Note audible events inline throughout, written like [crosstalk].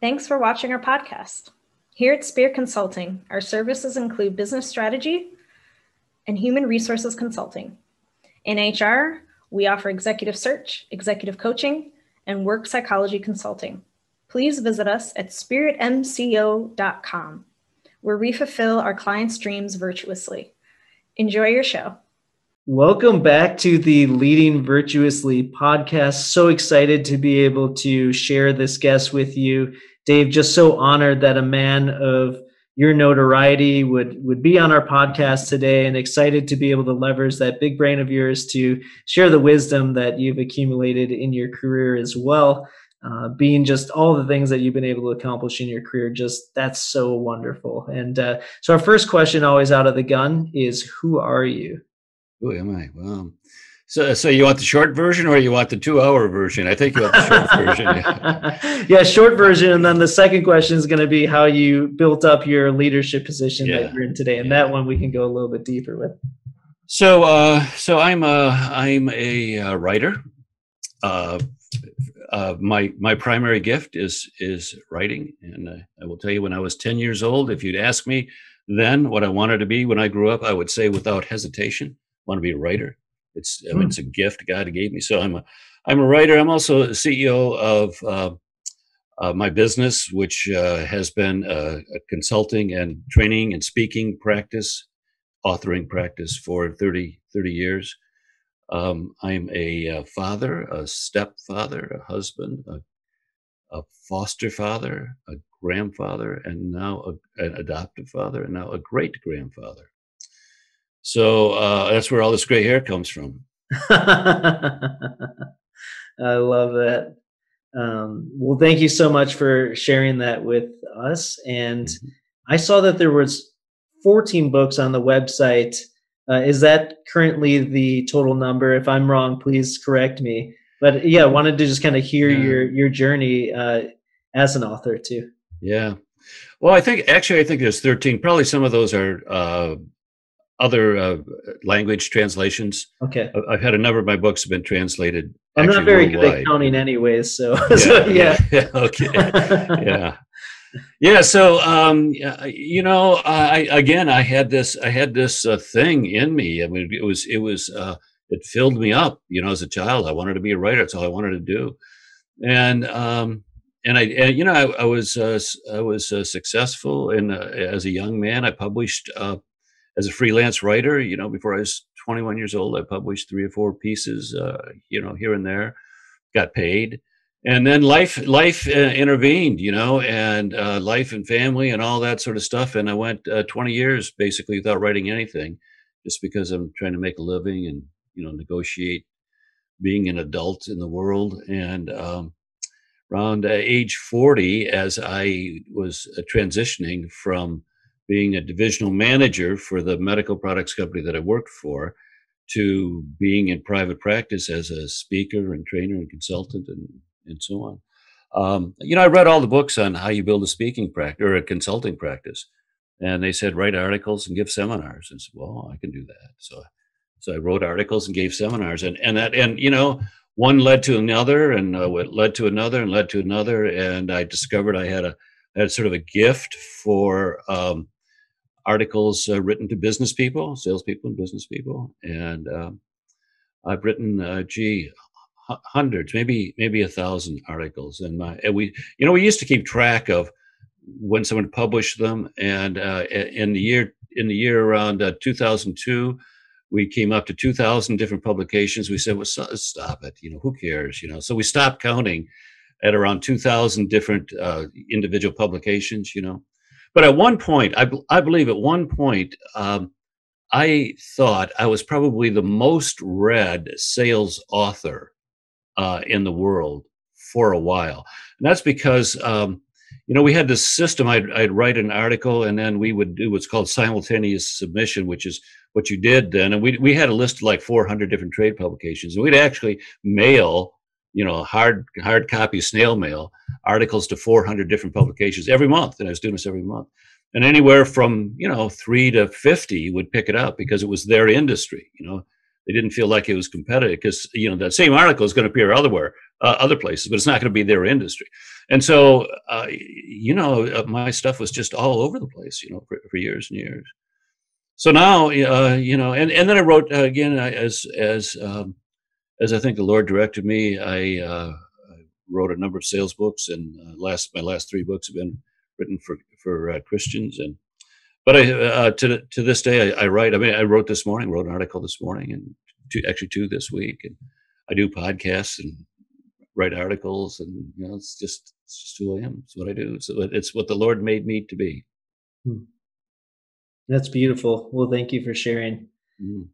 Thanks for watching our podcast. Here at Spear Consulting, our services include business strategy and human resources consulting. In HR, we offer executive search, executive coaching, and work psychology consulting. Please visit us at spiritmco.com, where we fulfill our clients' dreams virtuously. Enjoy your show. Welcome back to the Leading Virtuously podcast. So excited to be able to share this guest with you. Dave, just so honored that a man of your notoriety would would be on our podcast today and excited to be able to leverage that big brain of yours to share the wisdom that you've accumulated in your career as well. Uh, being just all the things that you've been able to accomplish in your career just that's so wonderful. And uh, so our first question always out of the gun is who are you? Who am i? Well so, so you want the short version or you want the two-hour version? I think you want the short [laughs] version. Yeah. short version, and then the second question is going to be how you built up your leadership position yeah. that you're in today, and yeah. that one we can go a little bit deeper with. So, uh, so I'm a I'm a uh, writer. Uh, uh, my my primary gift is is writing, and uh, I will tell you, when I was ten years old, if you'd ask me then what I wanted to be when I grew up, I would say without hesitation, I want to be a writer it's I mean, hmm. it's a gift God gave me. So I'm a I'm a writer. I'm also CEO of uh, uh, my business, which uh, has been a, a, consulting and training and speaking practice, authoring practice for 30 30 years. Um, I'm a, a, father, a stepfather, a husband, a, a foster father, a grandfather, and now a, an adoptive father, and now a great grandfather. So uh, that's where all this gray hair comes from. [laughs] I love that. Um, well, thank you so much for sharing that with us. And mm-hmm. I saw that there was 14 books on the website. Uh, is that currently the total number? If I'm wrong, please correct me. But yeah, I wanted to just kind of hear yeah. your your journey uh, as an author too. Yeah. Well, I think actually I think there's 13. Probably some of those are uh, other uh, language translations. Okay. I've had a number of my books have been translated. I'm not very worldwide. good at counting, anyways. [laughs] So yeah, so, yeah. [laughs] yeah. okay. yeah. Yeah. So, um, you know, I again, I had this, I had this uh, thing in me. I mean, it was, it was, uh, it filled me up. You know, as a child, I wanted to be a writer. That's all I wanted to do. And um, and I, and, you know, I, I was, uh, I was uh, successful. And uh, as a young man, I published uh, as a freelance writer, you know, before I was 21 years old, I published three or four pieces, uh, you know, here and there, got paid. And then life, life uh, intervened, you know, and uh, life and family and all that sort of stuff. And I went uh, 20 years basically without writing anything, just because I'm trying to make a living and you know negotiate being an adult in the world. And um, around uh, age 40, as I was uh, transitioning from being a divisional manager for the medical products company that I worked for to being in private practice as a speaker and trainer and consultant and, and so on. Um, you know, I read all the books on how you build a speaking practice or a consulting practice. And they said, write articles and give seminars. And I said, well, I can do that. So, so I wrote articles and gave seminars and, and that, and, you know, one led to another and uh, led to another and led to another. And I discovered I had a, had sort of a gift for, um, articles uh, written to business people, salespeople, and business people, and um, I've written, uh, gee, h- hundreds, maybe maybe a thousand articles. And my and we, you know, we used to keep track of when someone published them, and uh, in the year in the year around uh, 2002. We came up to 2,000 different publications. We said, well, stop it. You know, who cares? You know, so we stopped counting at around 2,000 different uh, individual publications, you know. But at one point, I, I believe at one point, um, I thought I was probably the most read sales author uh, in the world for a while. And that's because, um, you know, we had this system. I'd, I'd, write an article and then we would do what's called simultaneous submission, which is what you did then. And we, we had a list of like 400 different trade publications. And we'd actually mail you know, hard hard copy snail mail articles to 400 different publications every month, and I was doing this every month. And anywhere from you know three to 50 would pick it up because it was their industry. You know, they didn't feel like it was competitive because you know that same article is going to appear elsewhere, uh, other places, but it's not going to be their industry. And so, uh, you know, uh, my stuff was just all over the place, you know, for, for years and years. So now, uh, you know, and, and then I wrote uh, again as as um, as I think the Lord directed me. I, uh, I wrote a number of sales books, and last my last three books have been written for for Christians and but I, uh, to to this day, I, I, write. I mean, I wrote this morning, wrote an article this morning, and two, actually two this week, and I do podcasts and write articles, and you know, it's just it's just who I am. It's what I do. It's it's what the Lord made me to be. Hmm. That's beautiful. Well, thank you for sharing. Mm.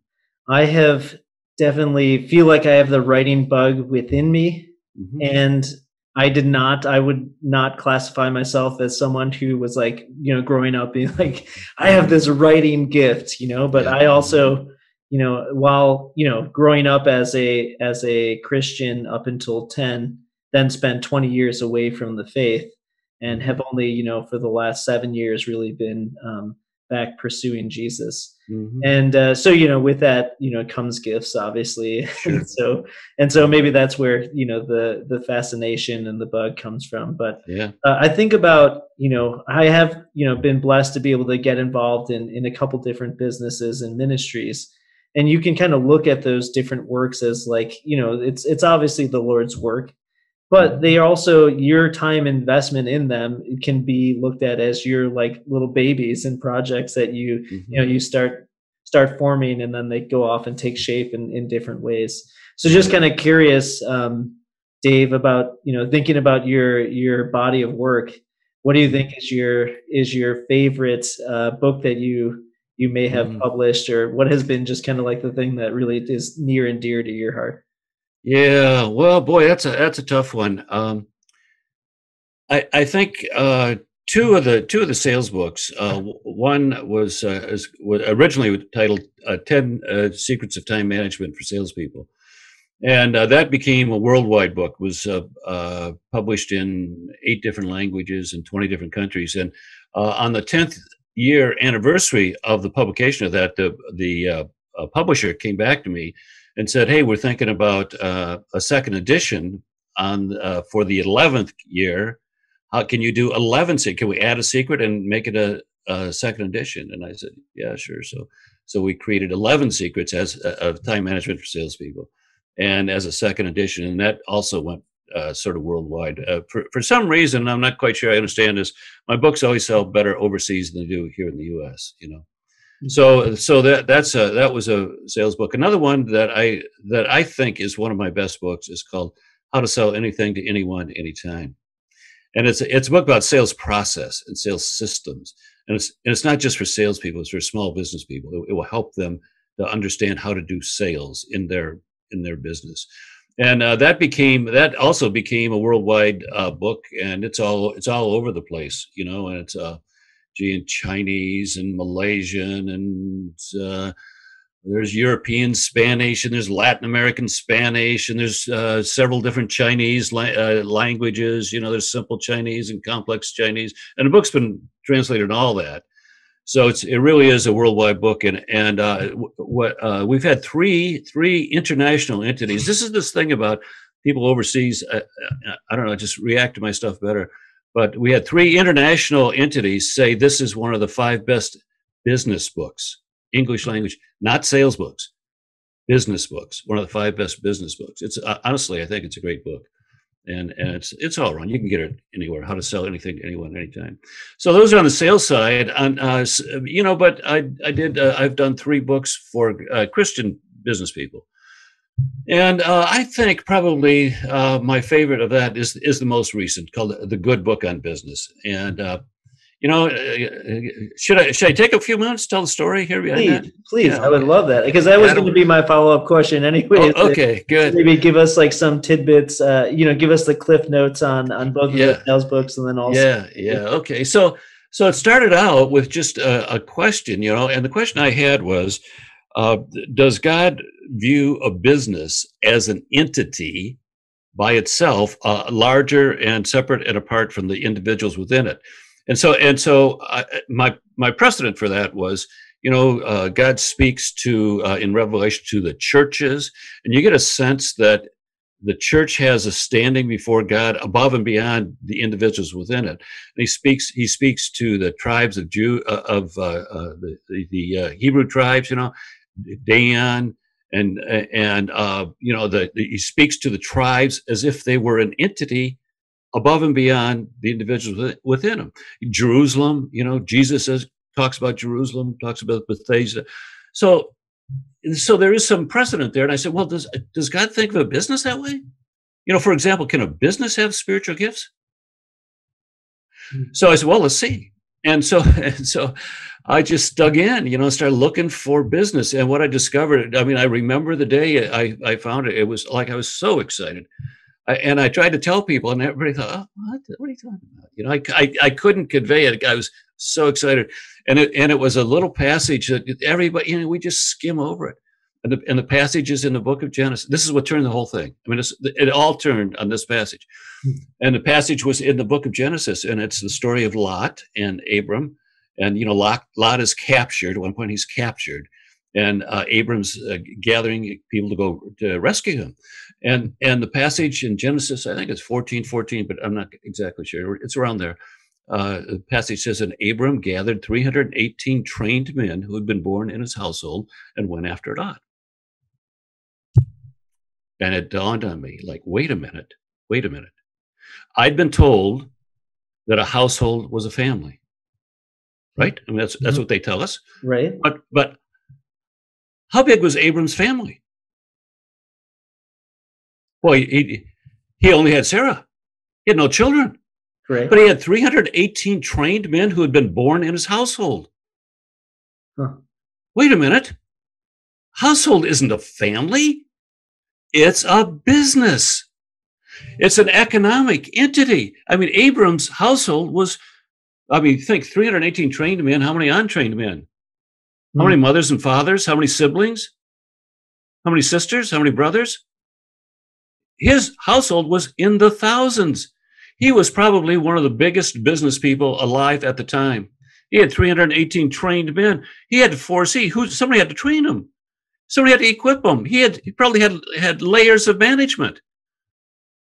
I have definitely feel like I have the writing bug within me, mm-hmm. and I did not. I would not classify myself as someone who was like, you know, growing up being [laughs] like, I have this writing gift, you know. But yeah. I also, you know, while you know, growing up as a as a Christian up until ten, then spent twenty years away from the faith, and have only, you know, for the last seven years really been um, back pursuing Jesus. Mm-hmm. And uh, so, you know, with that, you know, comes gifts, obviously. [laughs] Sure. and so, and so maybe that's where you know the the fascination and the bug comes from. But yeah, uh, I think about you know I have you know been blessed to be able to get involved in in a couple different businesses and ministries, and you can kind of look at those different works as like you know it's it's obviously the Lord's work, but they also your time investment in them can be looked at as your like little babies and projects that you mm-hmm. you know you start start forming and then they go off and take shape in, in different ways so just kind of curious um, dave about you know thinking about your your body of work what do you think is your is your favorite uh, book that you you may have mm-hmm. published or what has been just kind of like the thing that really is near and dear to your heart yeah, well, boy, that's a that's a tough one. Um, I I think uh, two of the two of the sales books. Uh, one was, uh, was originally titled uh, 10 uh, Secrets of Time Management for Salespeople. And uh, that became a worldwide book, was uh, published in eight different languages in 20 different countries. And on the 10th year anniversary of the publication of that, the, the publisher came back to me and said, "Hey, we're thinking about uh, a second edition on uh, for the eleventh year. How can you do eleven? Can we add a secret and make it a, a, second edition?" And I said, "Yeah, sure." So, so we created eleven secrets as uh, of time management for salespeople, and as a second edition, and that also went uh, sort of worldwide. Uh, for, for some reason, I'm not quite sure I understand this. My books always sell better overseas than they do here in the U.S. You know, so so that that's a that was a sales book. Another one that i that i think is one of my best books is called how to sell anything to anyone anytime. And it's it's a book about sales process and sales systems. And it's and it's not just for salespeople it's for small business people. It, it will help them to understand how to do sales in their in their business. And uh, that became that also became a worldwide uh, book and it's all it's all over the place you know and it's uh in Chinese and Malaysian and uh, there's European Spanish and there's Latin American Spanish and there's uh, several different Chinese la- uh, languages. You know, there's simple Chinese and complex Chinese, and the book's been translated in all that. So it's it really is a worldwide book, and and uh, what uh, we've had three three international entities. This is this thing about people overseas. I, I don't know, just react to my stuff better. But we had three international entities say this is one of the five best business books, English language, not sales books, business books. One of the five best business books. It's uh, honestly, I think it's a great book, and and it's it's all around. You can get it anywhere. How to sell anything to anyone, anytime. So those are on the sales side. On uh, you know, but I I did uh, I've done three books for uh, Christian business people. And uh, I think probably uh, my favorite of that is is the most recent, called "The Good Book on Business." And uh, you know, uh, should I should I take a few minutes to tell the story here? Please, please, yeah. I would love that because that was going to be my follow up question anyway. Oh, okay, good. Maybe give us like some tidbits. Uh, you know, give us the cliff notes on on both of yeah. the sales books, and then also. Yeah, yeah. Okay, so so it started out with just a, a question, you know, and the question I had was uh, does God view a business as an entity by itself, uh, larger and separate and apart from the individuals within it? And so, and so, uh, my my precedent for that was, you know, uh, God speaks to uh, in Revelation to the churches, and you get a sense that the church has a standing before God above and beyond the individuals within it. And he speaks. He speaks to the tribes of Jew uh, of uh, uh, the the, the uh, Hebrew tribes. You know, Dan and and uh, you know the, the, he speaks to the tribes as if they were an entity above and beyond the individuals within them. Jerusalem. You know, Jesus says talks about Jerusalem, talks about Bethesda. So so there is some precedent there. And I said, well, does does God think of a business that way? You know, for example, can a business have spiritual gifts? Hmm. So I said, well, let's see. And so, [laughs] and so I just dug in, you know, started looking for business. And what I discovered, I mean, I remember the day I, I found it, it was like I was so excited. I, and I tried to tell people, and everybody thought, oh, what? What are you talking about? You know, I, I, I couldn't convey it. I was so excited. And it, and it was a little passage that everybody, you know, we just skim over it. And the, and the passages in the book of Genesis, this is what turned the whole thing. I mean, it all turned on this passage. Hmm. And the passage was in the book of Genesis, and it's the story of Lot and Abram. And, you know, Lot, Lot is captured. At one point, he's captured. And uh, Abram's uh, gathering people to go to rescue him. And, and the passage in Genesis, I think it's 14, 14, but I'm not exactly sure. It's around there uh, the passage says, And Abram gathered 318 trained men who had been born in his household and went after Lot. And it dawned on me like, wait a minute, wait a minute. I'd been told that a household was a family, right? I mean, that's, that's mm-hmm. what they tell us. Right. But, but how big was Abram's family? Well, he, he, he only had Sarah. He had no children. Right. But he had 318 trained men who had been born in his household. Huh. Wait a minute. Household isn't a family. It's a business. It's an economic entity. I mean, Abram's household was, I mean, think 318 trained men. How many untrained men? How many hmm. mothers and fathers? How many siblings? How many sisters? How many brothers? His household was in the thousands. He was probably one of the biggest business people alive at the time. He had 318 trained men. He had to foresee who somebody had to train him. Somebody had to equip him. He had he probably had had layers of management.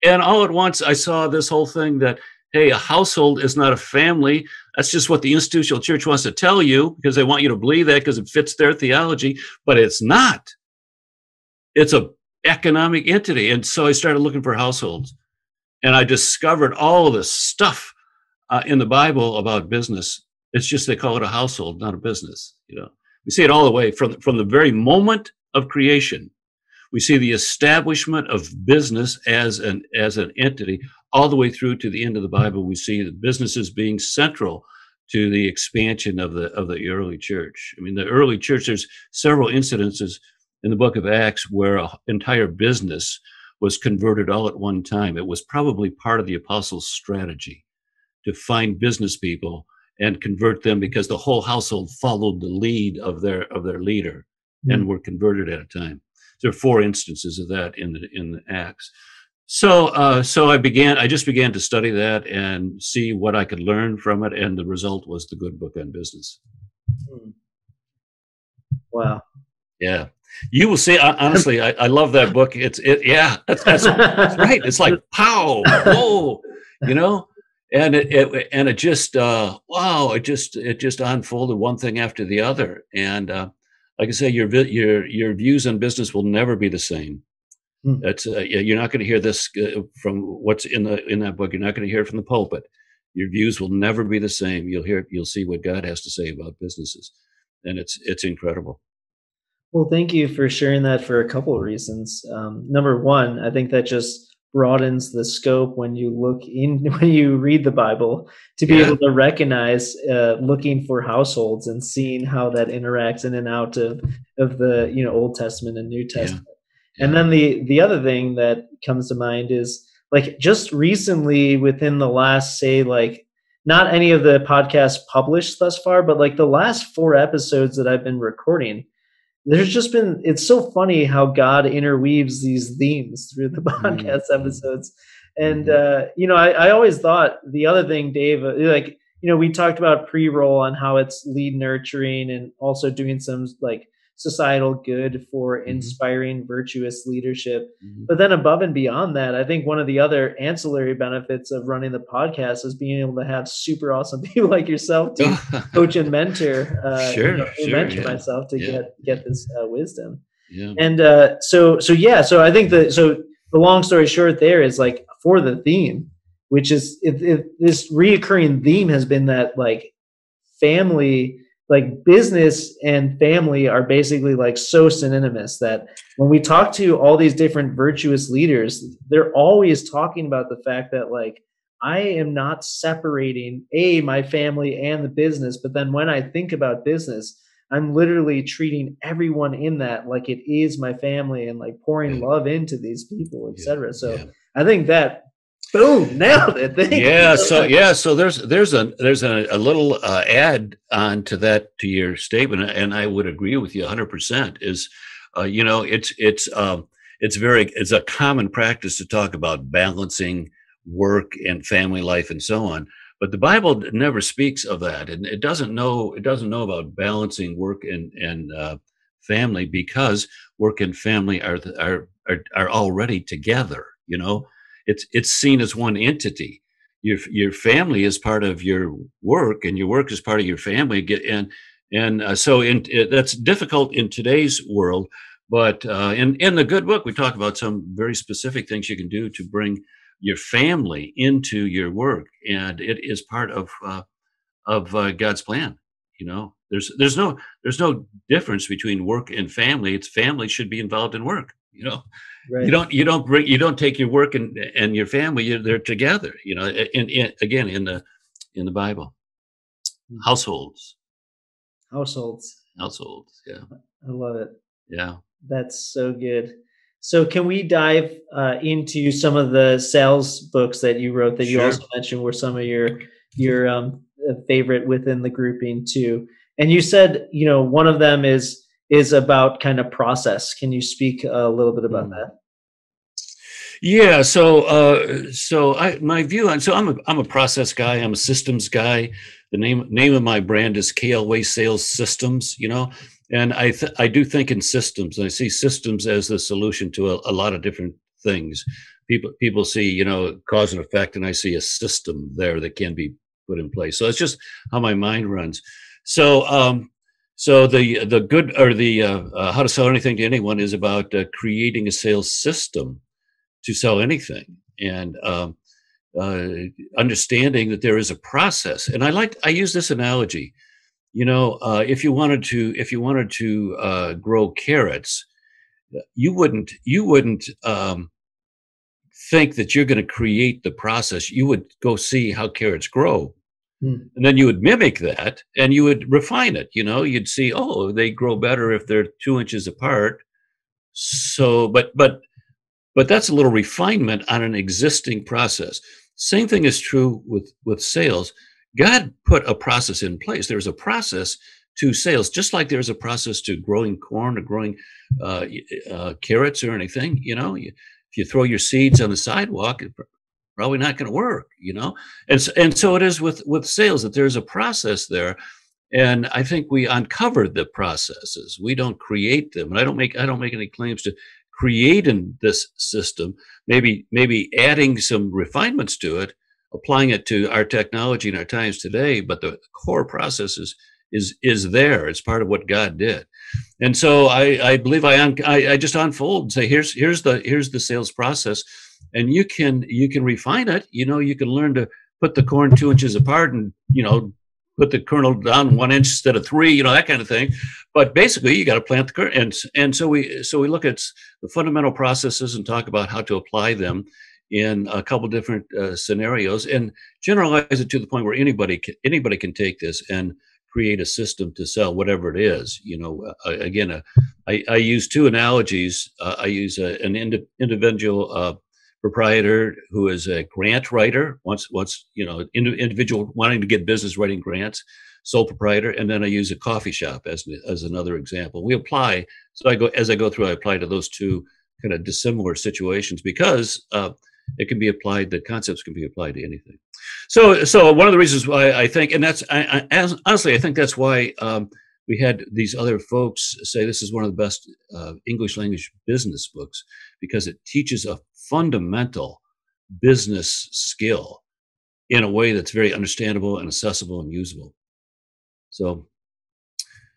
And all at once I saw this whole thing that hey, a household is not a family. That's just what the institutional church wants to tell you because they want you to believe that because it fits their theology, but it's not. It's a economic entity. And so I started looking for households and I discovered all this stuff uh, in the Bible about business. It's just they call it a household, not a business. You know, we see it all the way from from the very moment of creation. We see the establishment of business as an as an entity all the way through to the end of the Bible. We see the businesses being central to the expansion of the of the early church. I mean, the early church. There's several incidences in the book of Acts where an entire business was converted all at one time. It was probably part of the apostles' strategy to find business people and convert them because the whole household followed the lead of their of their leader mm-hmm. and were converted at a time. There are four instances of that in the in the Acts. So uh, so I began. I just began to study that and see what I could learn from it, and the result was the Good Book on Business. Hmm. Wow. Yeah. You will see. Honestly, I, I love that book. It's it. Yeah, that's, that's, that's [laughs] right. It's like pow, whoa, you know, and it, it and it just uh, wow, it just it just unfolded one thing after the other. And uh, like I say, your your your views on business will never be the same. Hmm. That's uh, you're not going to hear this uh, from what's in the in that book. You're not going to hear it from the pulpit. Your views will never be the same. You'll hear you'll see what God has to say about businesses, and it's it's incredible. Well, thank you for sharing that for a couple of reasons. Um, number one, I think that just broadens the scope when you look in [laughs] when you read the Bible to be yeah. able to recognize uh, looking for households and seeing how that interacts in and out of of the you know Old Testament and New Testament. Yeah. And then the the other thing that comes to mind is like just recently within the last say like not any of the podcasts published thus far, but like the last four episodes that I've been recording there's just been it's so funny how god interweaves these themes through the [laughs] podcast mm-hmm. episodes and mm-hmm. uh you know I, I always thought the other thing dave uh, like you know we talked about pre-roll and how it's lead nurturing and also doing some like societal good for mm-hmm. inspiring virtuous leadership mm-hmm. but then above and beyond that i think one of the other ancillary benefits of running the podcast is being able to have super awesome [laughs] people like yourself to [laughs] coach and mentor uh sure, you know, sure mentor yeah. myself to yeah. get get this uh, wisdom yeah. and uh so so yeah so i think that so the long story short there is like for the theme which is if, if this reoccurring theme has been that like family like business and family are basically like so synonymous that when we talk to all these different virtuous leaders they're always talking about the fact that like i am not separating a my family and the business but then when i think about business i'm literally treating everyone in that like it is my family and like pouring love into these people etc so yeah. i think that Boom! Nailed it. Thank yeah. So yeah. So there's there's a there's a, a little uh, add on to that to your statement, and I would agree with you 100. percent Is uh, you know it's it's um, it's very it's a common practice to talk about balancing work and family life and so on. But the Bible never speaks of that, and it doesn't know it doesn't know about balancing work and and uh, family because work and family are are are, are already together. You know, it's it's seen as one entity. Your your family is part of your work, and your work is part of your family. And and uh, so in, it, that's difficult in today's world. But uh, in in the good book, we talk about some very specific things you can do to bring your family into your work, and it is part of uh, of uh, God's plan. You know, there's there's no there's no difference between work and family. It's family should be involved in work. You know, Right. You don't you don't bring you don't take your work and and your family. You're, they're together. You know, in, in again in the in the Bible, hmm. households, households, households. Yeah, I love it. Yeah, that's so good. So, can we dive uh, into some of the sales books that you wrote that you also mentioned were some of your your um, uh, favorite within the grouping too? And you said, you know, one of them is is about kind of process. Can you speak a little bit about mm. that? Yeah, so uh, so I my view on so I'm a I'm a process guy. I'm a systems guy. The name name of my brand is KL Sales Systems. You know, and I th- I do think in systems. And I see systems as the solution to a, a lot of different things. People people see you know cause and effect, and I see a system there that can be put in place. So it's just how my mind runs. So um, so the the good or the uh, uh, how to sell anything to anyone is about uh, creating a sales system to sell anything and um, uh, understanding that there is a process. And I like I use this analogy. You know, uh, if you wanted to if you wanted to uh, grow carrots, you wouldn't you wouldn't um, think that you're going to create the process. You would go see how carrots grow Hmm. And then you would mimic that and you would refine it. You know, you'd see, oh, they grow better if they're two inches apart. So, but, but, but that's a little refinement on an existing process. Same thing is true with, with sales. God put a process in place. There's a process to sales, just like there's a process to growing corn or growing uh, uh, carrots or anything. You know, you, if you throw your seeds on the sidewalk, probably not going to work you know? And so, and so it is with with sales that there's a process there and i think we uncovered the processes. We don't create them and i don't make i don't make any claims to creating this system. Maybe maybe adding some refinements to it applying it to our technology and our times today but the core process is is is there. It's part of what god did. And so i i believe i un, I, I just unfold and say here's here's the here's the sales process and you can you can refine it. You know you can learn to put the corn two inches apart and you know put the kernel down one inch instead of three you know that kind of thing. But basically you got to plant the kernel and and so we so we look at the fundamental processes and talk about how to apply them in a couple different uh, scenarios and generalize it to the point where anybody can, anybody can take this and create a system to sell whatever it is you know uh, again uh, I, I use two analogies. Uh, i use a, an ind- individual uh, proprietor who is a grant writer, wants wants you know ind- individual wanting to get business writing grants, sole proprietor, and then I use a coffee shop as as another example. We apply so I go as I go through, I apply to those two kind of dissimilar situations because uh, it can be applied. The concepts can be applied to anything. So, so one of the reasons why I think, and that's I, I, as, honestly, I think that's why um, we had these other folks say this is one of the best uh, English language business books because it teaches a fundamental business skill in a way that's very understandable and accessible and usable. So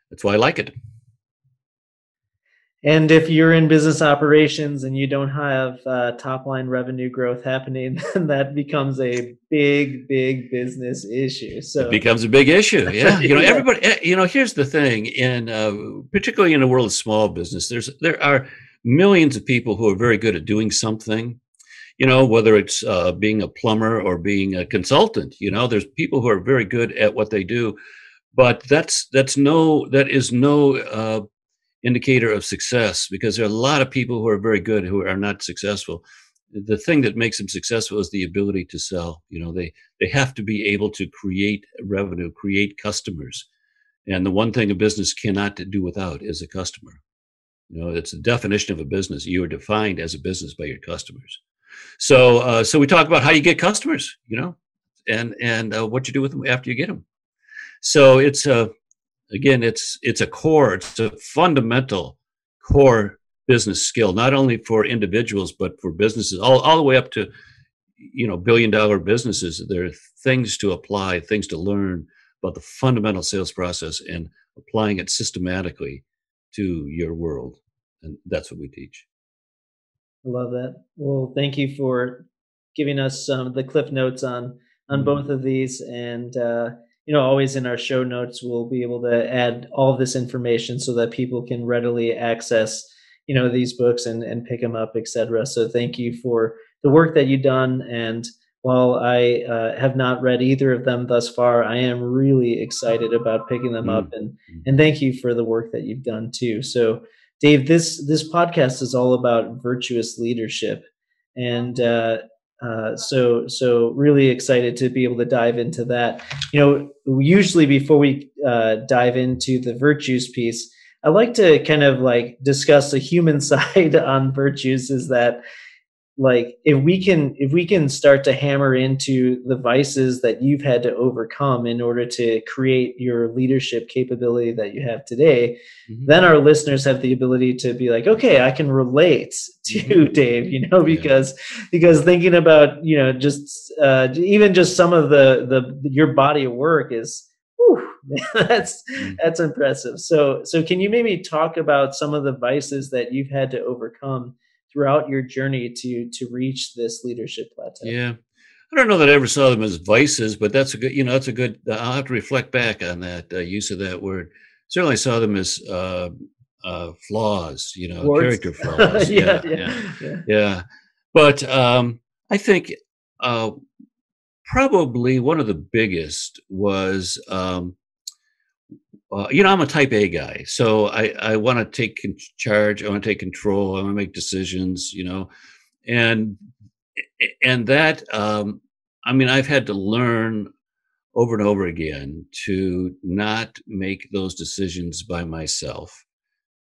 that's why I like it. And if you're in business operations and you don't have uh, top line revenue growth happening, [laughs] then that becomes a big, big business issue. So it becomes a big issue. [laughs] Yeah, you know, everybody. Eh, you know, here's the thing: in uh, particularly in the world of small business, there's there are millions of people who are very good at doing something. You know, whether it's uh, being a plumber or being a consultant. You know, there's people who are very good at what they do, but that's that's no that is no uh, indicator of success because there are a lot of people who are very good who are not successful the thing that makes them successful is the ability to sell you know they they have to be able to create revenue create customers and the one thing a business cannot do without is a customer you know it's the definition of a business. You are defined as a business by your customers. So uh, so we talk about how you get customers you know and and uh, what you do with them after you get them so it's a again, it's it's a core, it's a fundamental core business skill, not only for individuals but for businesses, all all the way up to you know billion dollar businesses. There are things to apply, things to learn about the fundamental sales process and applying it systematically to your world, and that's what we teach. I love that. Well, thank you for giving us some the cliff notes on on mm-hmm. both of these and. Uh, you know, always in our show notes, we'll be able to add all of this information so that people can readily access, you know, these books and, and pick them up, etc. So thank you for the work that you've done. And while I uh, have not read either of them thus far, I am really excited about picking them mm-hmm. up. And mm. and thank you for the work that you've done too. So, Dave, this this podcast is all about virtuous leadership, and uh, uh, so so really excited to be able to dive into that. You know, usually before we uh, dive into the virtues piece, I like to kind of like discuss the human [laughs] side on virtues. Is that like if we can if we can start to hammer into the vices that you've had to overcome in order to create your leadership capability that you have today mm-hmm. then our listeners have the ability to be like okay i can relate to mm-hmm. dave you know because yeah. because thinking about you know just uh, even just some of the the your body of work is whew, [laughs] that's mm-hmm. that's impressive so so can you maybe talk about some of the vices that you've had to overcome throughout your journey to to reach this leadership plateau? Yeah. I don't know that I ever saw them as vices, but that's a good, you know, that's a good, I'll have to reflect back on that uh, use of that word. Certainly saw them as uh, uh, flaws, you know, character [laughs] flaws. yeah, yeah, yeah, yeah, yeah. But um, I think uh, probably one of the biggest was um, uh, you know, I'm a type A guy, so I, I want to take charge. I want to take control. I want to make decisions, you know, and, and that, um, I mean, I've had to learn over and over again to not make those decisions by myself,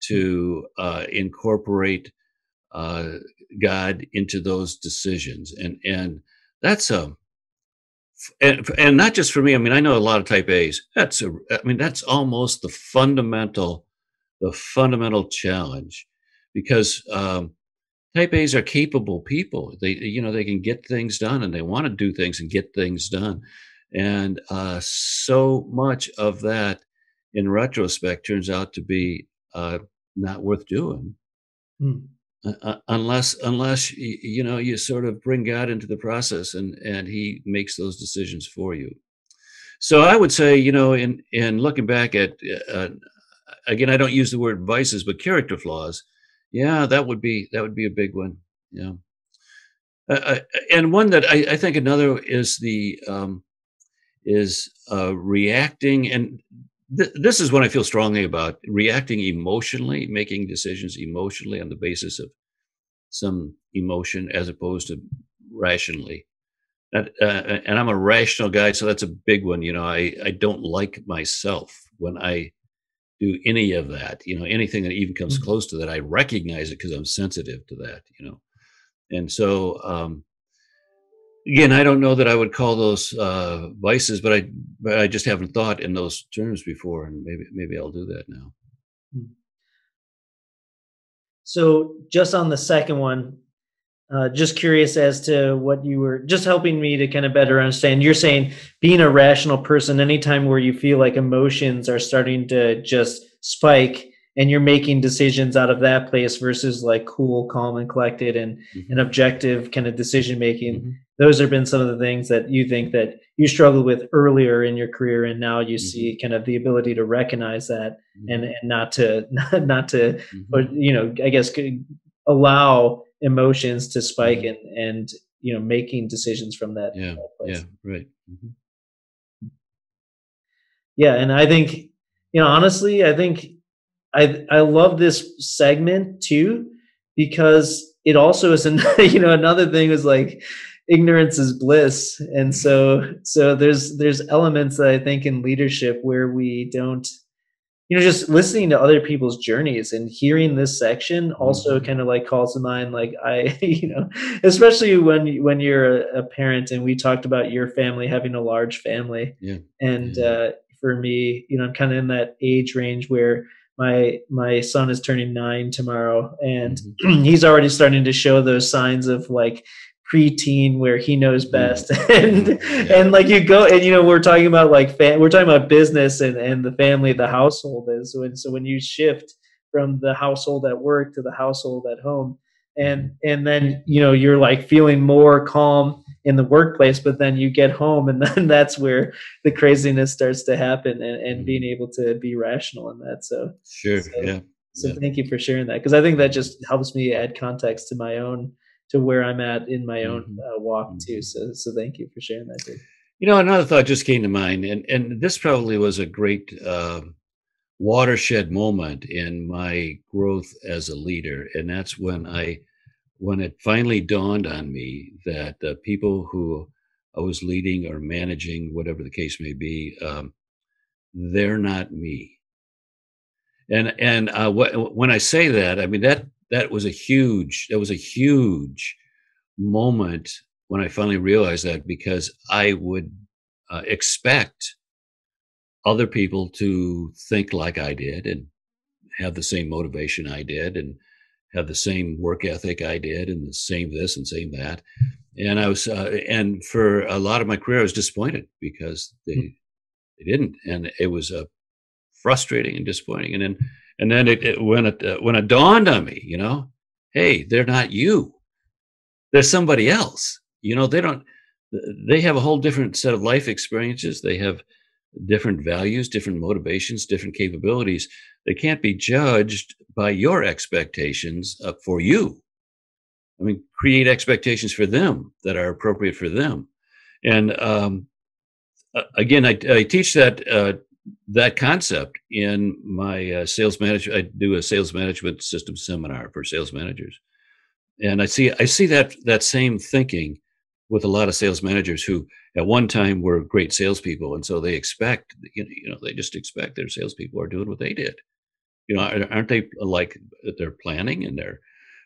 to uh, incorporate uh, God into those decisions, and and that's a and, and not just for me. I mean, I know a lot of type A's. That's a, I mean, that's almost the fundamental, the fundamental challenge, because um, type A's are capable people. They, you know, they can get things done, and they want to do things and get things done, and uh, so much of that, in retrospect, turns out to be uh, not worth doing. Hmm. Uh, uh, unless unless you know you sort of bring God into the process and and He makes those decisions for you. So I would say you know in in looking back at uh, again I don't use the word vices but character flaws. Yeah, that would be that would be a big one. Yeah, uh, uh and one that I, I, think another is the um, is uh, reacting and this is what I feel strongly about reacting emotionally, making decisions emotionally on the basis of some emotion as opposed to rationally. That, uh, and I'm a rational guy, so that's a big one. You know, I, I don't like myself when I do any of that. You know, anything that even comes mm-hmm. close to that, I recognize it because I'm sensitive to that. You know, and so um, again, I don't know that I would call those uh, vices, but I but I just haven't thought in those terms before, and maybe maybe I'll do that now. Hmm. So, just on the second one, uh, just curious as to what you were just helping me to kind of better understand. You're saying being a rational person, anytime where you feel like emotions are starting to just spike and you're making decisions out of that place versus like cool, calm, and collected and mm-hmm. an objective kind of decision making. Mm-hmm. Those have been some of the things that you think that you struggled with earlier in your career, and now you mm-hmm. see kind of the ability to recognize that mm-hmm. and and not to [laughs] not, not to, but mm-hmm. you know, I guess allow emotions to spike mm-hmm. and and you know making decisions from that. Yeah, yeah, right. Yeah, and I think you know honestly, I think I I love this segment too because it also is an [laughs] you know another thing is like ignorance is bliss and so so there's there's elements that I think in leadership where we don't you know just listening to other people's journeys and hearing this section also mm-hmm. kind of like calls to mind like I [laughs] you know especially when when you're a, a parent and we talked about your family having a large family yeah and yeah. uh for me you know I'm kind of in that age range where my my son is turning nine tomorrow and mm-hmm. [clears throat] he's already starting to show those signs of like preteen where he knows mm-hmm. best [laughs] and yeah. and like you go and you know we're talking about like fam- we're talking about business and and the family the household is so and so when you shift from the household at work to the household at home and mm-hmm. and then you know you're like feeling more calm in the workplace but then you get home and [laughs] then that's where the craziness starts to happen and, and mm-hmm. being able to be rational in that so sure so, yeah so yeah. thank you for sharing that because i think that just helps me add context to my own to where i'm at in my own mm-hmm. uh, walk mm-hmm. too so so thank you for sharing that too. you know another thought just came to mind and and this probably was a great uh, watershed moment in my growth as a leader and that's when i when it finally dawned on me that the people who I was leading or managing, whatever the case may be, um, they're not me. And and uh, wh- when I say that, I mean that that was a huge that was a huge moment when I finally realized that because I would uh, expect other people to think like I did and have the same motivation I did and have the same work ethic I did and the same this and same that. And I was, uh, and for a lot of my career, I was disappointed because they, mm. they didn't. And it was uh, frustrating and disappointing. And then, and then it, it when it, uh, when it dawned on me, you know, hey, they're not you. They're somebody else. You know, they don't, they have a whole different set of life experiences. They have different values, different motivations, different capabilities. They can't be judged by your expectations uh, for you. I mean, create expectations for them that are appropriate for them. And um, again, I, I, teach that uh, that concept in my uh, sales management. I do a sales management system seminar for sales managers, and I see I see that that same thinking with a lot of sales managers who at one time were great salespeople, and so they expect you know they just expect their salespeople are doing what they did. You know, aren't they like they're planning and they're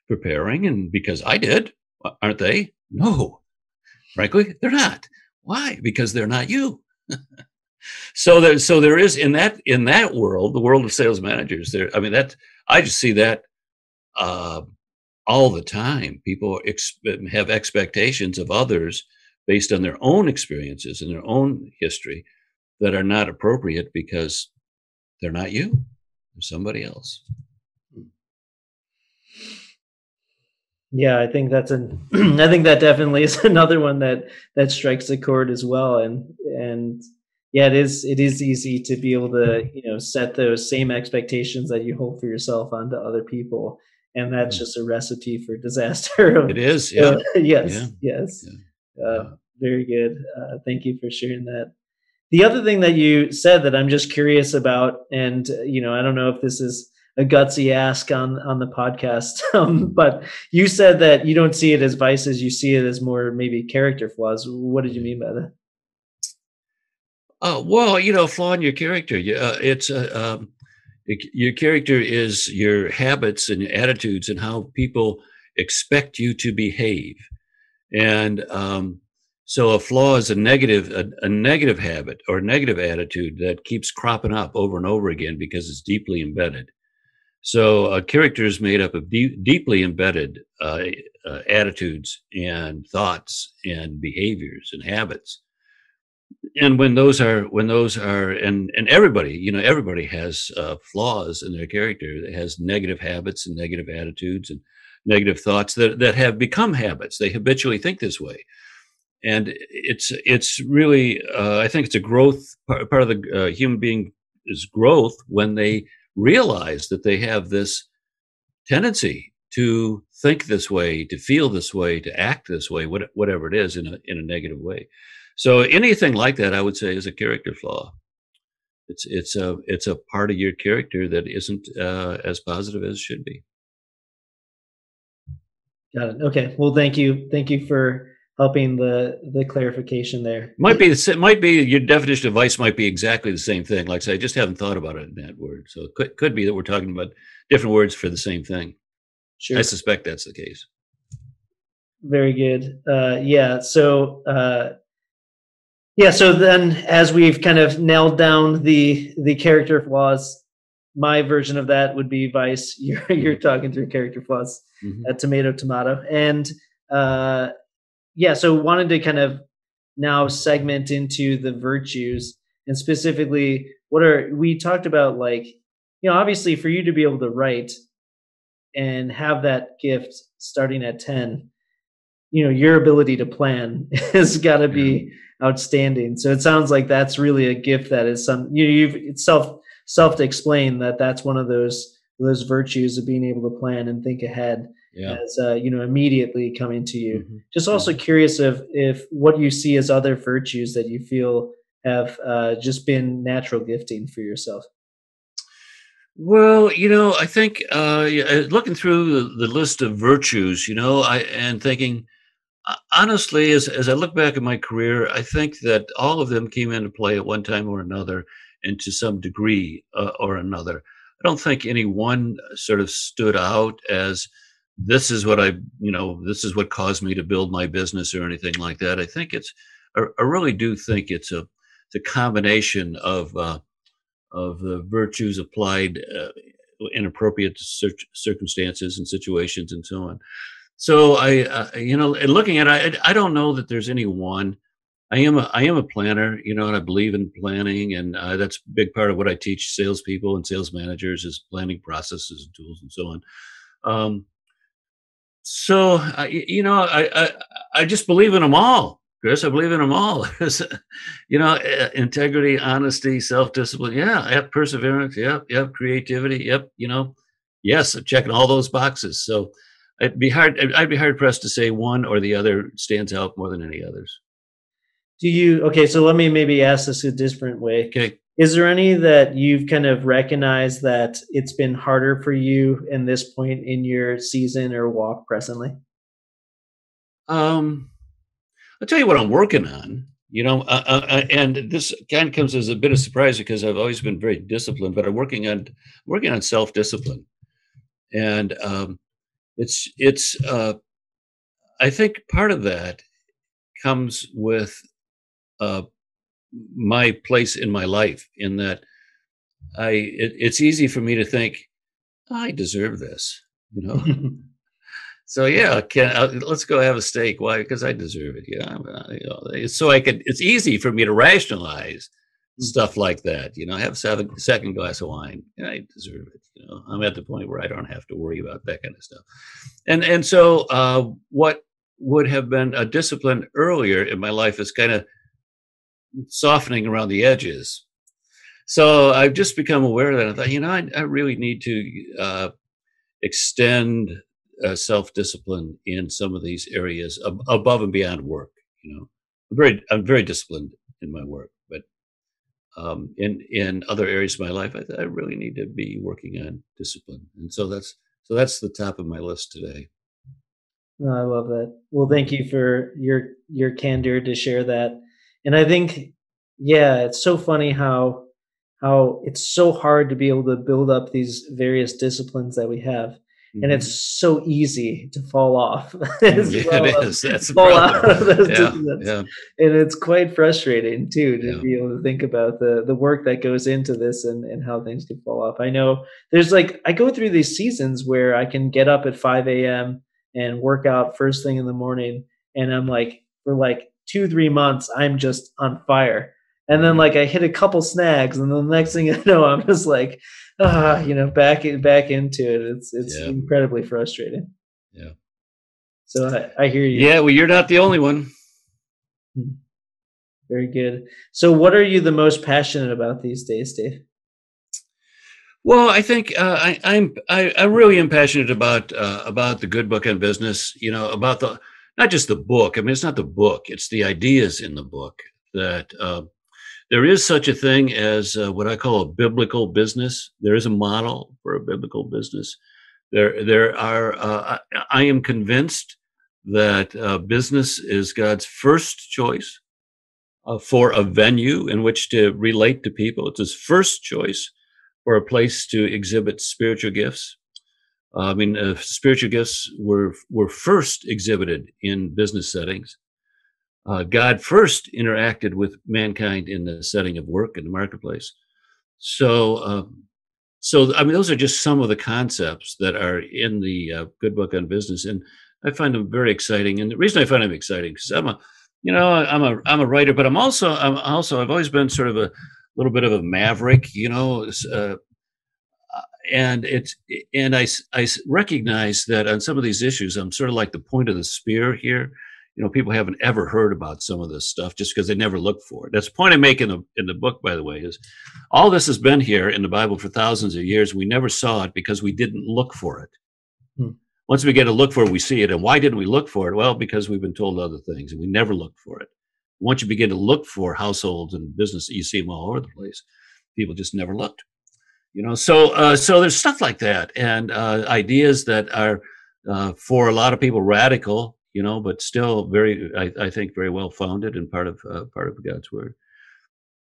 preparing? And because I did, aren't they? No, frankly, they're not. Why? Because they're not you. [laughs] so there, so there is in that in that world, the world of sales managers. There, I mean, that I just see that uh, all the time. People ex- have expectations of others based on their own experiences and their own history that are not appropriate because they're not you or somebody else. Yeah, I think that's an. [clears throat] I think that definitely is [laughs] another one that that strikes a chord as well, and and yeah, it is it is easy to be able to you know set those same expectations that you hold for yourself onto other people, and that's mm. just a recipe for disaster. [laughs] it is, yeah. [laughs] Yes, yeah. yes. Yeah. Uh, very good. Uh, thank you for sharing that. The other thing that you said that I'm just curious about, and you know, I don't know if this is a gutsy ask on on the podcast, [laughs] um, but you said that you don't see it as vices, you see it as more maybe character flaws. What did you mean by that? Uh, well, you know, flaw in your character. Uh, it's uh, um, your character is your habits and attitudes and how people expect you to behave. And um, So a flaw is a negative, a, a, negative habit or negative attitude that keeps cropping up over and over again because it's deeply embedded. So a character is made up of deep, deeply embedded uh, uh, attitudes and thoughts and behaviors and habits. And when those are, when those are, and and everybody, you know, everybody has uh, flaws in their character. It has negative habits and negative attitudes and negative thoughts that that have become habits. They habitually think this way and it's it's really uh, I think it's a growth part, of the uh, human being is growth when they realize that they have this tendency to think this way, to feel this way, to act this way, what, whatever it is, in a in a negative way. So anything like that, I would say, is a character flaw. It's it's a it's a part of your character that isn't uh, as positive as it should be. Got it. Okay. Well, thank you. Thank you for helping the the clarification there. Might be it might be your definition of vice might be exactly the same thing. Like I say, I just haven't thought about it in that word. So it could could be that we're talking about different words for the same thing. Sure. I suspect that's the case. Very good. Uh, yeah. So uh, yeah. So then, as we've kind of nailed down the the character flaws, my version of that would be vice. [laughs] You're you're talking through character flaws. Mm-hmm. Uh, tomato, tomato, and uh, yeah, so wanted to kind of now segment into the virtues and specifically what are we talked about like you know obviously for you to be able to write and have that gift starting at 10 you know your ability to plan [laughs] has got to be outstanding so it sounds like that's really a gift that is some you know, you've it's self self to explain that that's one of those those virtues of being able to plan and think ahead yeah. as uh, you know immediately coming to you. Mm-hmm. Just also mm-hmm. curious of if what you see as other virtues that you feel have uh, just been natural gifting for yourself. Well, you know, I think uh, uh looking through the, the, list of virtues, you know, I and thinking uh, honestly, as as I look back at my career, I think that all of them came into play at one time or another, and to some degree uh, or another. I don't think any one sort of stood out as this is what I, you know, this is what caused me to build my business or anything like that. I think it's, I, I really do think it's a, it's a combination of, uh, of the virtues applied uh, in appropriate circumstances and situations and so on. So I, uh, you know, looking at it, I, I don't know that there's any one. I am a I am a planner, you know, and I believe in planning, and uh, that's a big part of what I teach salespeople and sales managers is planning processes and tools and so on. Um, so I, you know, I, I, I just believe in them all, Chris. I believe in them all. [laughs] you know, integrity, honesty, self discipline. Yeah, yep, perseverance. Yep, yep, creativity. Yep, you know, yes, I'm checking all those boxes. So it'd be hard. I'd be hard pressed to say one or the other stands out more than any others. Do you? Okay, so let me maybe ask this a different way. Okay. Is there any that you've kind of recognized that it's been harder for you in this point in your season or walk presently? Um, I'll tell you what I'm working on. You know, uh, uh, uh and this kind of comes as a bit of surprise because I've always been very disciplined, but I'm working on working on self discipline, and um, it's it's. Uh, I think part of that comes with uh, my place in my life in that I it, it's easy for me to think I deserve this, you know. [laughs] so yeah, can uh, let's go have a steak? Why? Because I deserve it. Yeah, you know, so I could. It's easy for me to rationalize mm. stuff like that. You know, have a second glass of wine. Yeah, I deserve it. You know, I'm at the point where I don't have to worry about that kind of stuff. And and so uh, what would have been a discipline earlier in my life is kind of softening around the edges. So I've just become aware of that. I thought, you know, I, I really need to uh, extend uh, self discipline in some of these areas ab- above and beyond work. You know, I'm very I'm very disciplined in my work, but um, in in other areas of my life, I, I really need to be working on discipline, and so that's so that's the top of my list today. Oh, I love that. Well, thank you for your your candor to share that and I think, yeah, it's so funny how how it's so hard to be able to build up these various disciplines that we have. mm-hmm. and it's so easy to fall off. [laughs] yeah, well, it is. That's fall out of those yeah, yeah. and it's quite frustrating too to yeah. be able to think about the the work that goes into this and and how things can fall off. I know there's like I go through these seasons where I can get up at 5 a.m. and work out first thing in the morning, and I'm like for like two three months I'm just on fire. And then like I hit a couple snags, and the next thing [laughs] I know, I'm just like, ah, you know, back back into it. It's it's yeah. incredibly frustrating. Yeah. So I, I hear you. Yeah, well, you're not the only one. Hmm. Very good. So, what are you the most passionate about these days, Dave? Well, I think uh, I, I'm I, I really am passionate about uh, about the good book on business. You know, about the not just the book. I mean, it's not the book; it's the ideas in the book that uh, there is such a thing as uh, what I call a biblical business. There is a model for a biblical business. There, there are. Uh, I, I, am convinced that uh, business is God's first choice uh, for a venue in which to relate to people. It's His first choice for a place to exhibit spiritual gifts. I mean, uh, spiritual gifts were were first exhibited in business settings uh, God first interacted with mankind in the setting of work in the marketplace. So, um, so I mean, those are just some of the concepts that are in the uh, Good Book on Business, and I find them very exciting. And the reason I find them exciting because I'm a, you know, I'm a I'm a writer, but I'm also I'm also I've always been sort of a little bit of a maverick, you know. Uh, and it's and I, I recognize that on some of these issues, I'm sort of like the point of the spear here you know, people haven't ever heard about some of this stuff just because they never looked for it. That's the point I make in the in the book, by the way, is all this has been here in the Bible for thousands of years. We never saw it because we didn't look for it. Hmm. Once we get to look for it, we see it. And why didn't we look for it? Well, because we've been told other things and we never looked for it. Once you begin to look for households and business, you see them all over the place. People just never looked. You know, so uh, so there's stuff like that and uh, ideas that are uh, for a lot of people radical you know, but still very, I, I think, very well founded and part of uh, part of God's word.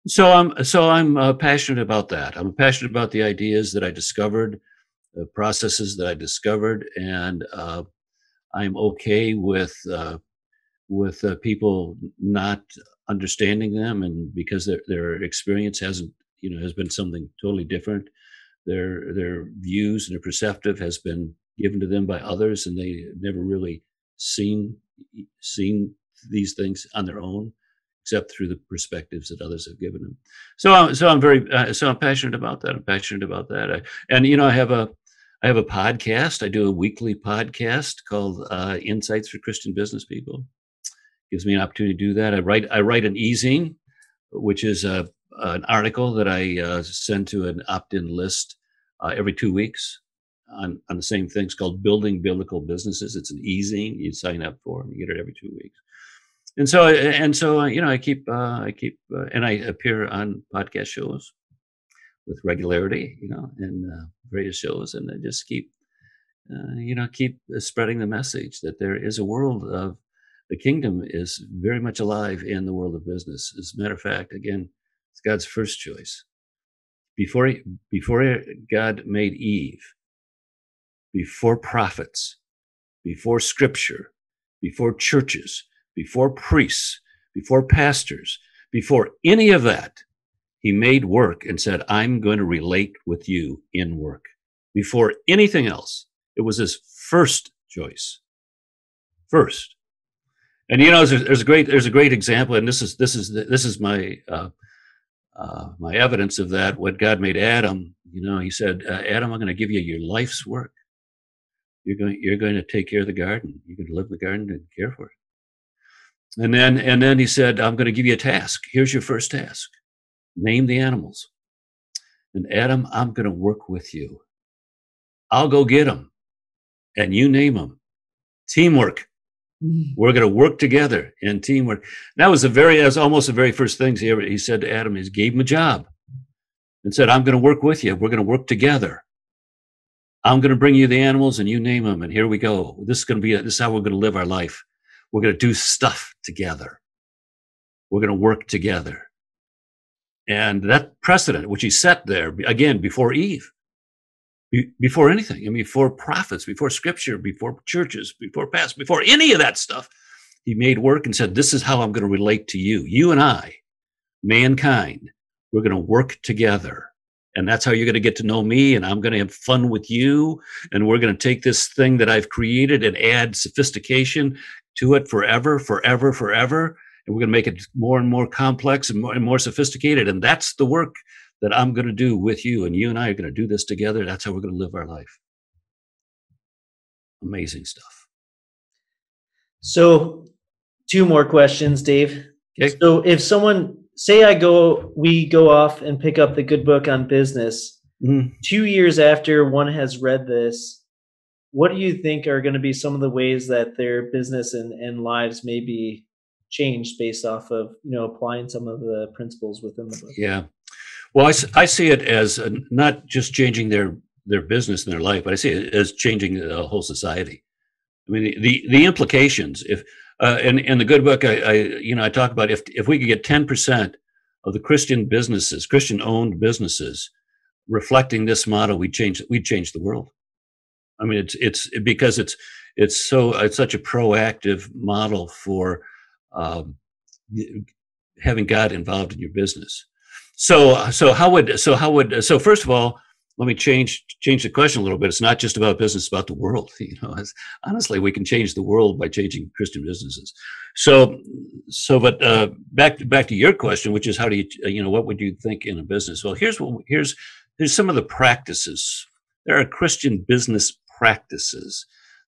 So I'm so I'm uh, passionate about that. I'm passionate about the ideas that I discovered, the processes that I discovered, and uh, I'm okay with with people not understanding them, and because their their experience hasn't, you know, has been something totally different. Their their views and their perceptive has been given to them by others, and they never really seen seen these things on their own, except through the perspectives that others have given them. So, I'm, so I'm very uh, so I'm passionate about that. I'm passionate about that. I, and you know, I have a I have a podcast. I do a weekly podcast called uh, Insights for Christian Business People. Gives me an opportunity to do that. I write I write an e-zine, which is a an article that I uh, send to an opt-in list uh, every two weeks on, on the same thing. It's called Building Biblical Businesses. It's an e-zine you sign up for, and you get it every two weeks. And so, and so, you know, I keep, uh, I keep, uh, and I appear on podcast shows with regularity, you know, in uh, various shows, and I just keep, uh, you know, keep spreading the message that there is a world of the kingdom is very much alive in the world of business. As a matter of fact, again, it's God's first choice. Before, he, before God made Eve, before prophets, before scripture, before churches, before priests, before pastors, before any of that, he made work and said, I'm going to relate with you in work. Before anything else, it was his first choice. First. And you know, there's a, there's a great there's a great example, and this is this is this is my uh, uh, my evidence of that. When God made Adam, you know, He said, uh, "Adam, I'm going to give you your life's work." you're going you're going to take care of the garden. You're going to live in the garden and care for it. And then and then he said, I'm going to give you a task. Here's your first task. Name the animals. And Adam, I'm going to work with you. I'll go get them. And you name them. Teamwork. Mm-hmm. We're going to work together in teamwork. That was the very, that was almost the very first things he ever, he said to Adam, he gave him a job and said, I'm going to work with you. We're going to work together. I'm going to bring you the animals and you name them. And here we go. This is going to be, this is how we're going to live our life. We're going to do stuff together. We're going to work together. And that precedent, which he set there again before Eve, be, before anything. I mean, before prophets, before scripture, before churches, before past, before any of that stuff. He made work and said, This is how I'm going to relate to you. You and I, mankind, we're going to work together. And that's how you're going to get to know me. And I'm going to have fun with you. And we're going to take this thing that I've created and add sophistication to it forever, forever, forever. And we're going to make it more and more complex and more and more sophisticated. And that's the work that I'm going to do with you. And you and I are going to do this together. That's how we're going to live our life. Amazing stuff. So, two more questions, Dave. Okay. So, if someone say I go, we go off and pick up the good book on business. Mm-hmm. Two years after one has read this, what do you think are going to be some of the ways that their business and, and lives may be changed based off of you know applying some of the principles within the book? Yeah, well, I, I see it as a, not just changing their their business and their life, but I see it as changing the whole society. I mean, the the implications. If uh, in in the good book, I, I you know I talk about if if we could get ten percent of the Christian businesses, Christian owned businesses, reflecting this model, we change we change the world. I mean, it's it's because it's it's so it's such a proactive model for um, having God involved in your business. So so how would so how would so first of all, let me change change the question a little bit. It's not just about business; it's about the world. [laughs] You know, honestly, we can change the world by changing Christian businesses. So, so, but uh, back back to your question, which is how do you you know what would you think in a business? Well, here's what here's here's some of the practices. There are Christian business practices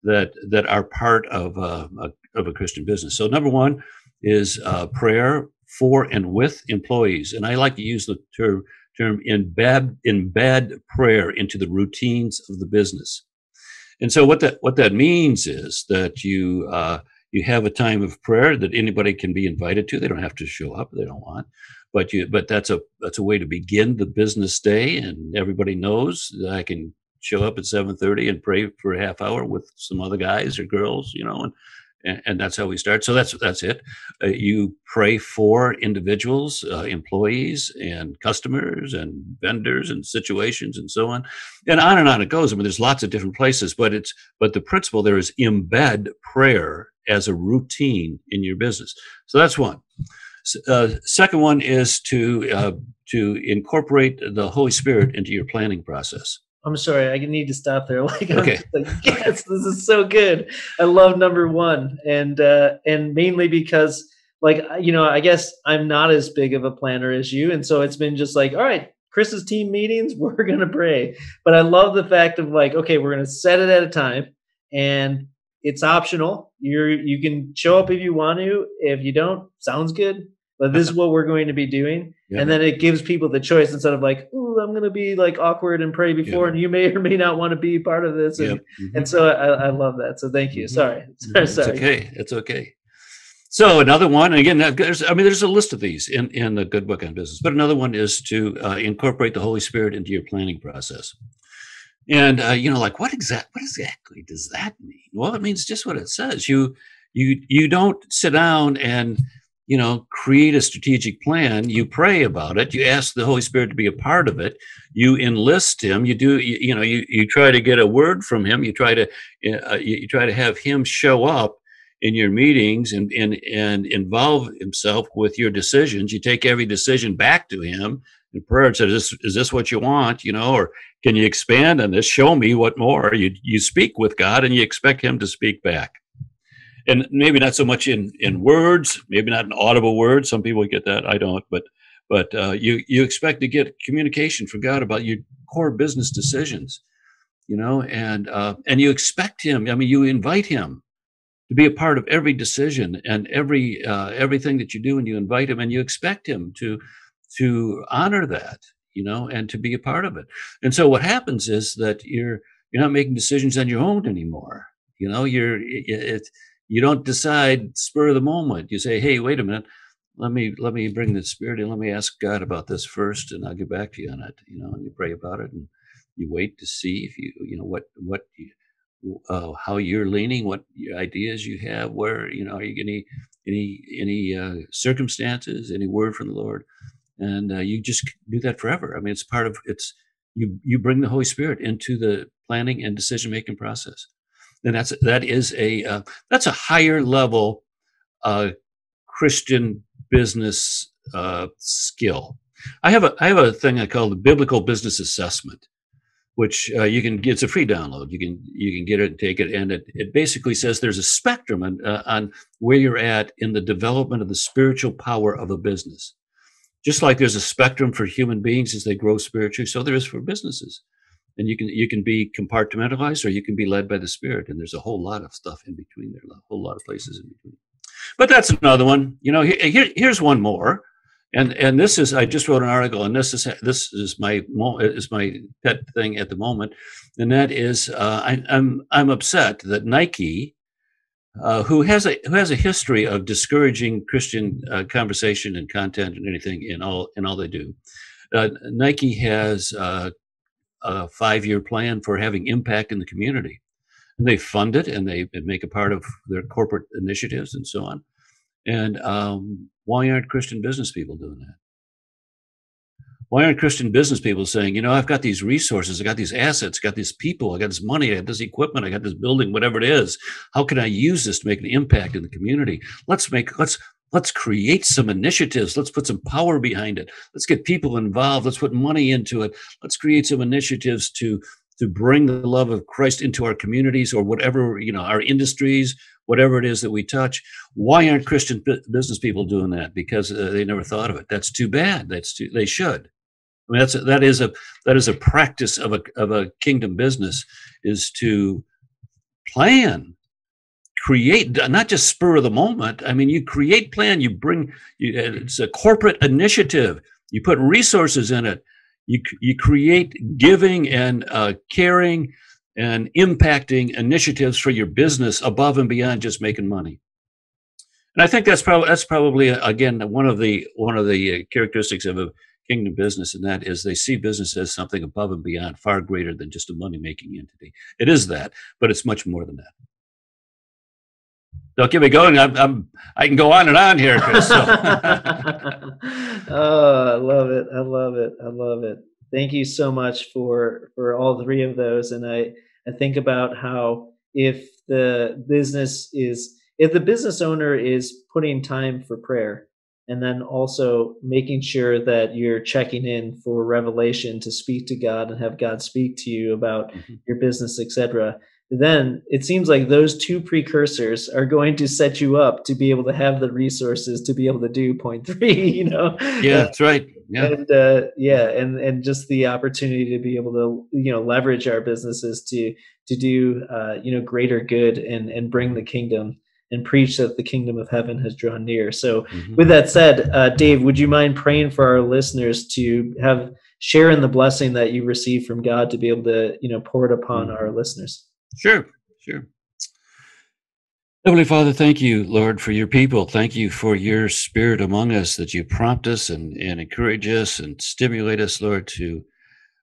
that that are part of uh, a, of a Christian business. So, number one is uh, prayer for and with employees, and I like to use the term term embed, embed prayer into the routines of the business. And so what that what that means is that you uh, you have a time of prayer that anybody can be invited to. They don't have to show up; they don't want. But you but that's a that's a way to begin the business day, and everybody knows that I can show up at seven thirty and pray for a half hour with some other guys or girls, you know, and and, and that's how we start. So that's that's it. Uh, you pray for individuals, uh, employees, and customers, and vendors, and situations, and so on, and on and on it goes. I mean, there's lots of different places, but it's but the principle there is embed prayer as a routine in your business. So that's one. Uh, second one is to uh, to incorporate the Holy Spirit into your planning process. I'm sorry, I need to stop there. [laughs] Like, okay. Like, yes, this is so good. I love number one, and uh, and mainly because, like, you know, I guess I'm not as big of a planner as you, and so it's been just like, all right, Chris's team meetings, [laughs] we're gonna pray. But I love the fact of like, okay, we're gonna set it at a time, and it's optional. You're you can show up if you want to. If you don't, sounds good but this is [laughs] what we're going to be doing. Yeah. And then it gives people the choice instead of like, oh, I'm going to be like awkward and pray before, yeah. and you may or may not want to be part of this. And, mm-hmm. and so I, I, love that. So thank you. Mm-hmm. Sorry. [laughs] Mm-hmm. Sorry. It's okay. It's okay. So another one, and again, there's, I mean, there's a list of these in, in the good book on business, but another one is to uh, incorporate the Holy Spirit into your planning process. And, uh, you know, like what exact, what exactly does that mean? Well, it means just what it says. You, you, you don't sit down and, you know, create a strategic plan. You pray about it. You ask the Holy Spirit to be a part of it. You enlist Him. You do, you, you know, you, you try to get a word from Him. You try to, uh, you, you try to have Him show up in your meetings and, and, and involve Himself with your decisions. You take every decision back to Him in prayer and say, is this, is this what you want? You know, or can you expand on this? Show me what more. You, you speak with God and you expect Him to speak back and maybe not so much in in words, maybe not in audible words. Some people get that, I don't, but but uh, you you expect to get communication from God about your core business decisions, you know, and uh, and you expect Him. I mean, you invite Him to be a part of every decision and every uh, everything that you do, and you invite Him, and you expect Him to to honor that, you know, and to be a part of it. And so what happens is that you're you're not making decisions on your own anymore. You know, you're it, you don't decide spur of the moment. You say, "Hey, wait a minute. Let me let me bring the spirit in. Let me ask God about this first, and I'll get back to you on it." You know, and you pray about it, and you wait to see if you you know what what you, uh, how you're leaning, what ideas you have, where you know are you any any any uh, circumstances, any word from the Lord, and uh, you just do that forever. I mean, it's part of it's you you bring the Holy Spirit into the planning and decision making process. And that's that is a uh, that's a higher level uh, Christian business uh, skill. I have a I have a thing I call the biblical business assessment, which uh, you can it's a free download. You can you can get it and take it, and it it basically says there's a spectrum on, uh, on where you're at in the development of the spiritual power of a business. Just like there's a spectrum for human beings as they grow spiritually, so there is for businesses. And you can you can be compartmentalized or you can be led by the Spirit. And there's a whole lot of stuff in between there, a whole lot of places in between. But that's another one. You know, here, here's one more and and this is I just wrote an article, and this is this is my is my pet thing at the moment, and that is uh, I, am I'm, I'm upset that Nike, uh, who has a who has a history of discouraging Christian uh, conversation and content and anything in all in all they do, uh, Nike has uh, a five year plan for having impact in the community, and they fund it and they make a part of their corporate initiatives and so on. And um, why aren't Christian business people doing that? Why aren't Christian business people saying, you know, I've got these resources, I got these assets, I got these people, I got this money, I got this equipment, I got this building, whatever it is. How can I use this to make an impact in the community? Let's make let's let's create some initiatives. Let's put some power behind it. Let's get people involved. Let's put money into it. Let's create some initiatives to to bring the love of Christ into our communities or whatever, you know, our industries, whatever it is that we touch. Why aren't Christian business people doing that? Because uh, they never thought of it. That's too bad. That's too, they should. I mean, that's a, that is a that is a practice of a of a kingdom business is to plan, create, not just spur of the moment. I mean, you create plan. You bring you, it's a corporate initiative. You put resources in it. You you create giving and uh, caring and impacting initiatives for your business above and beyond just making money. And I think that's probably that's probably again one of the one of the uh, characteristics of a kingdom business, and that is they see business as something above and beyond, far greater than just a money making entity. It is that, but it's much more than that. Don't get me going. I'm, I'm i can go on and on here, Chris. So. [laughs] oh, I love it. I love it. I love it. Thank you so much for for all three of those, and I I think about how if the business is if the business owner is putting time for prayer and then also making sure that you're checking in for revelation to speak to God and have God speak to you about mm-hmm. your business, etc then it seems like those two precursors are going to set you up to be able to have the resources to be able to do point three [laughs] you know? Yeah that's right. Yeah. And uh, yeah and and just the opportunity to be able to you know leverage our businesses to to do uh, you know greater good and and bring the kingdom and preach that the kingdom of heaven has drawn near. So mm-hmm. with that said uh, dave would you mind praying for our listeners to have share in the blessing that you receive from god to be able to you know pour it upon mm-hmm. our listeners Sure, sure. Heavenly Father, thank you, Lord, for your people. Thank you for your spirit among us that you prompt us and, and encourage us and stimulate us, Lord, to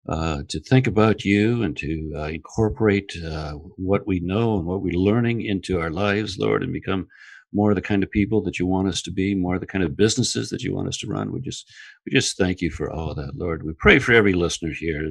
uh, to think about you and to uh, incorporate uh, what we know and what we're learning into our lives, Lord, and become more the kind of people that you want us to be, more the kind of businesses that you want us to run. We just we just thank you for all of that, Lord. We pray for every listener here.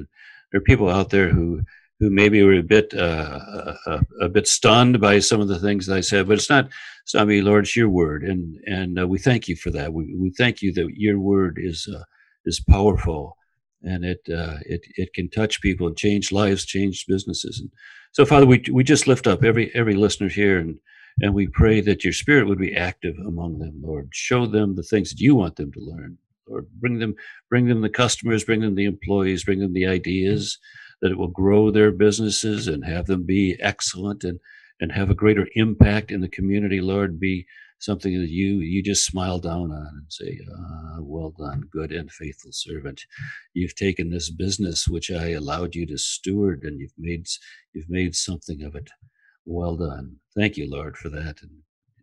There are people out there who who maybe were a bit uh, a, a, bit stunned by some of the things that I said, but it's not. It's not me, Lord. It's your word, and and uh, we thank you for that. We we thank you that your word is uh, is powerful, and it uh, it it can touch people and change lives, change businesses. And so, Father, we we just lift up every every listener here, and and we pray that your Spirit would be active among them, Lord. Show them the things that you want them to learn. Lord, bring them, bring them the customers, bring them the employees, bring them the ideas, that it will grow their businesses and have them be excellent and, and have a greater impact in the community, Lord, be something that you you just smile down on and say, ah, "Well done, good and faithful servant. You've taken this business which I allowed you to steward, and you've made you've made something of it. Well done. Thank you, Lord, for that. And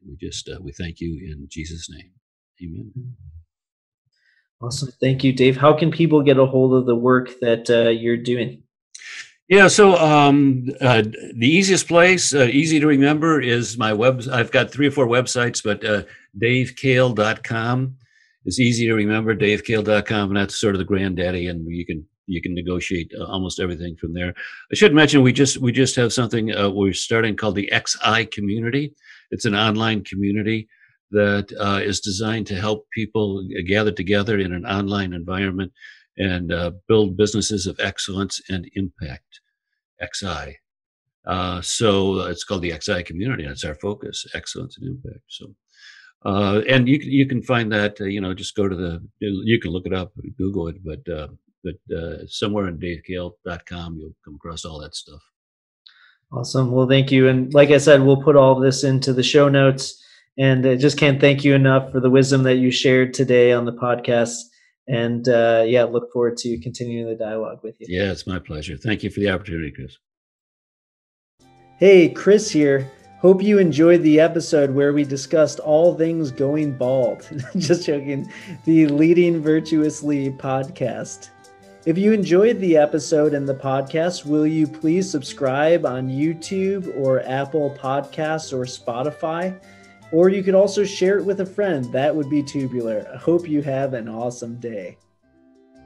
we just uh, we thank you in Jesus' name. Amen. Awesome. Thank you, Dave. How can people get a hold of the work that uh, you're doing? Yeah, so um, uh, the easiest place, uh, easy to remember, is my web. I've got three or four websites, but uh, davekahle.com is easy to remember, davekahle.com, and that's sort of the granddaddy. And you can you can negotiate uh, almost everything from there. I should mention we just we just have something uh, we're starting called the XI community. It's an online community that uh, is designed to help people gather together in an online environment and uh, build businesses of excellence and impact. XI. Uh, so it's called the XI community. That's our focus: excellence and impact. So. Uh, and you can you can find that uh, you know just go to the you can look it up Google it but uh, but uh, somewhere in davekahle.com you'll come across all that stuff. Awesome. Well, thank you. And like I said, we'll put all this into the show notes. And I just can't thank you enough for the wisdom that you shared today on the podcast. And uh, yeah, look forward to continuing the dialogue with you. Yeah, it's my pleasure. Thank you for the opportunity, Chris. Hey, Chris here. Hope you enjoyed the episode where we discussed all things going bald. [laughs] Just joking. The Leading Virtuously podcast. If you enjoyed the episode and the podcast, will you please subscribe on YouTube or Apple Podcasts or Spotify? Or you could also share it with a friend. That would be tubular. I hope you have an awesome day.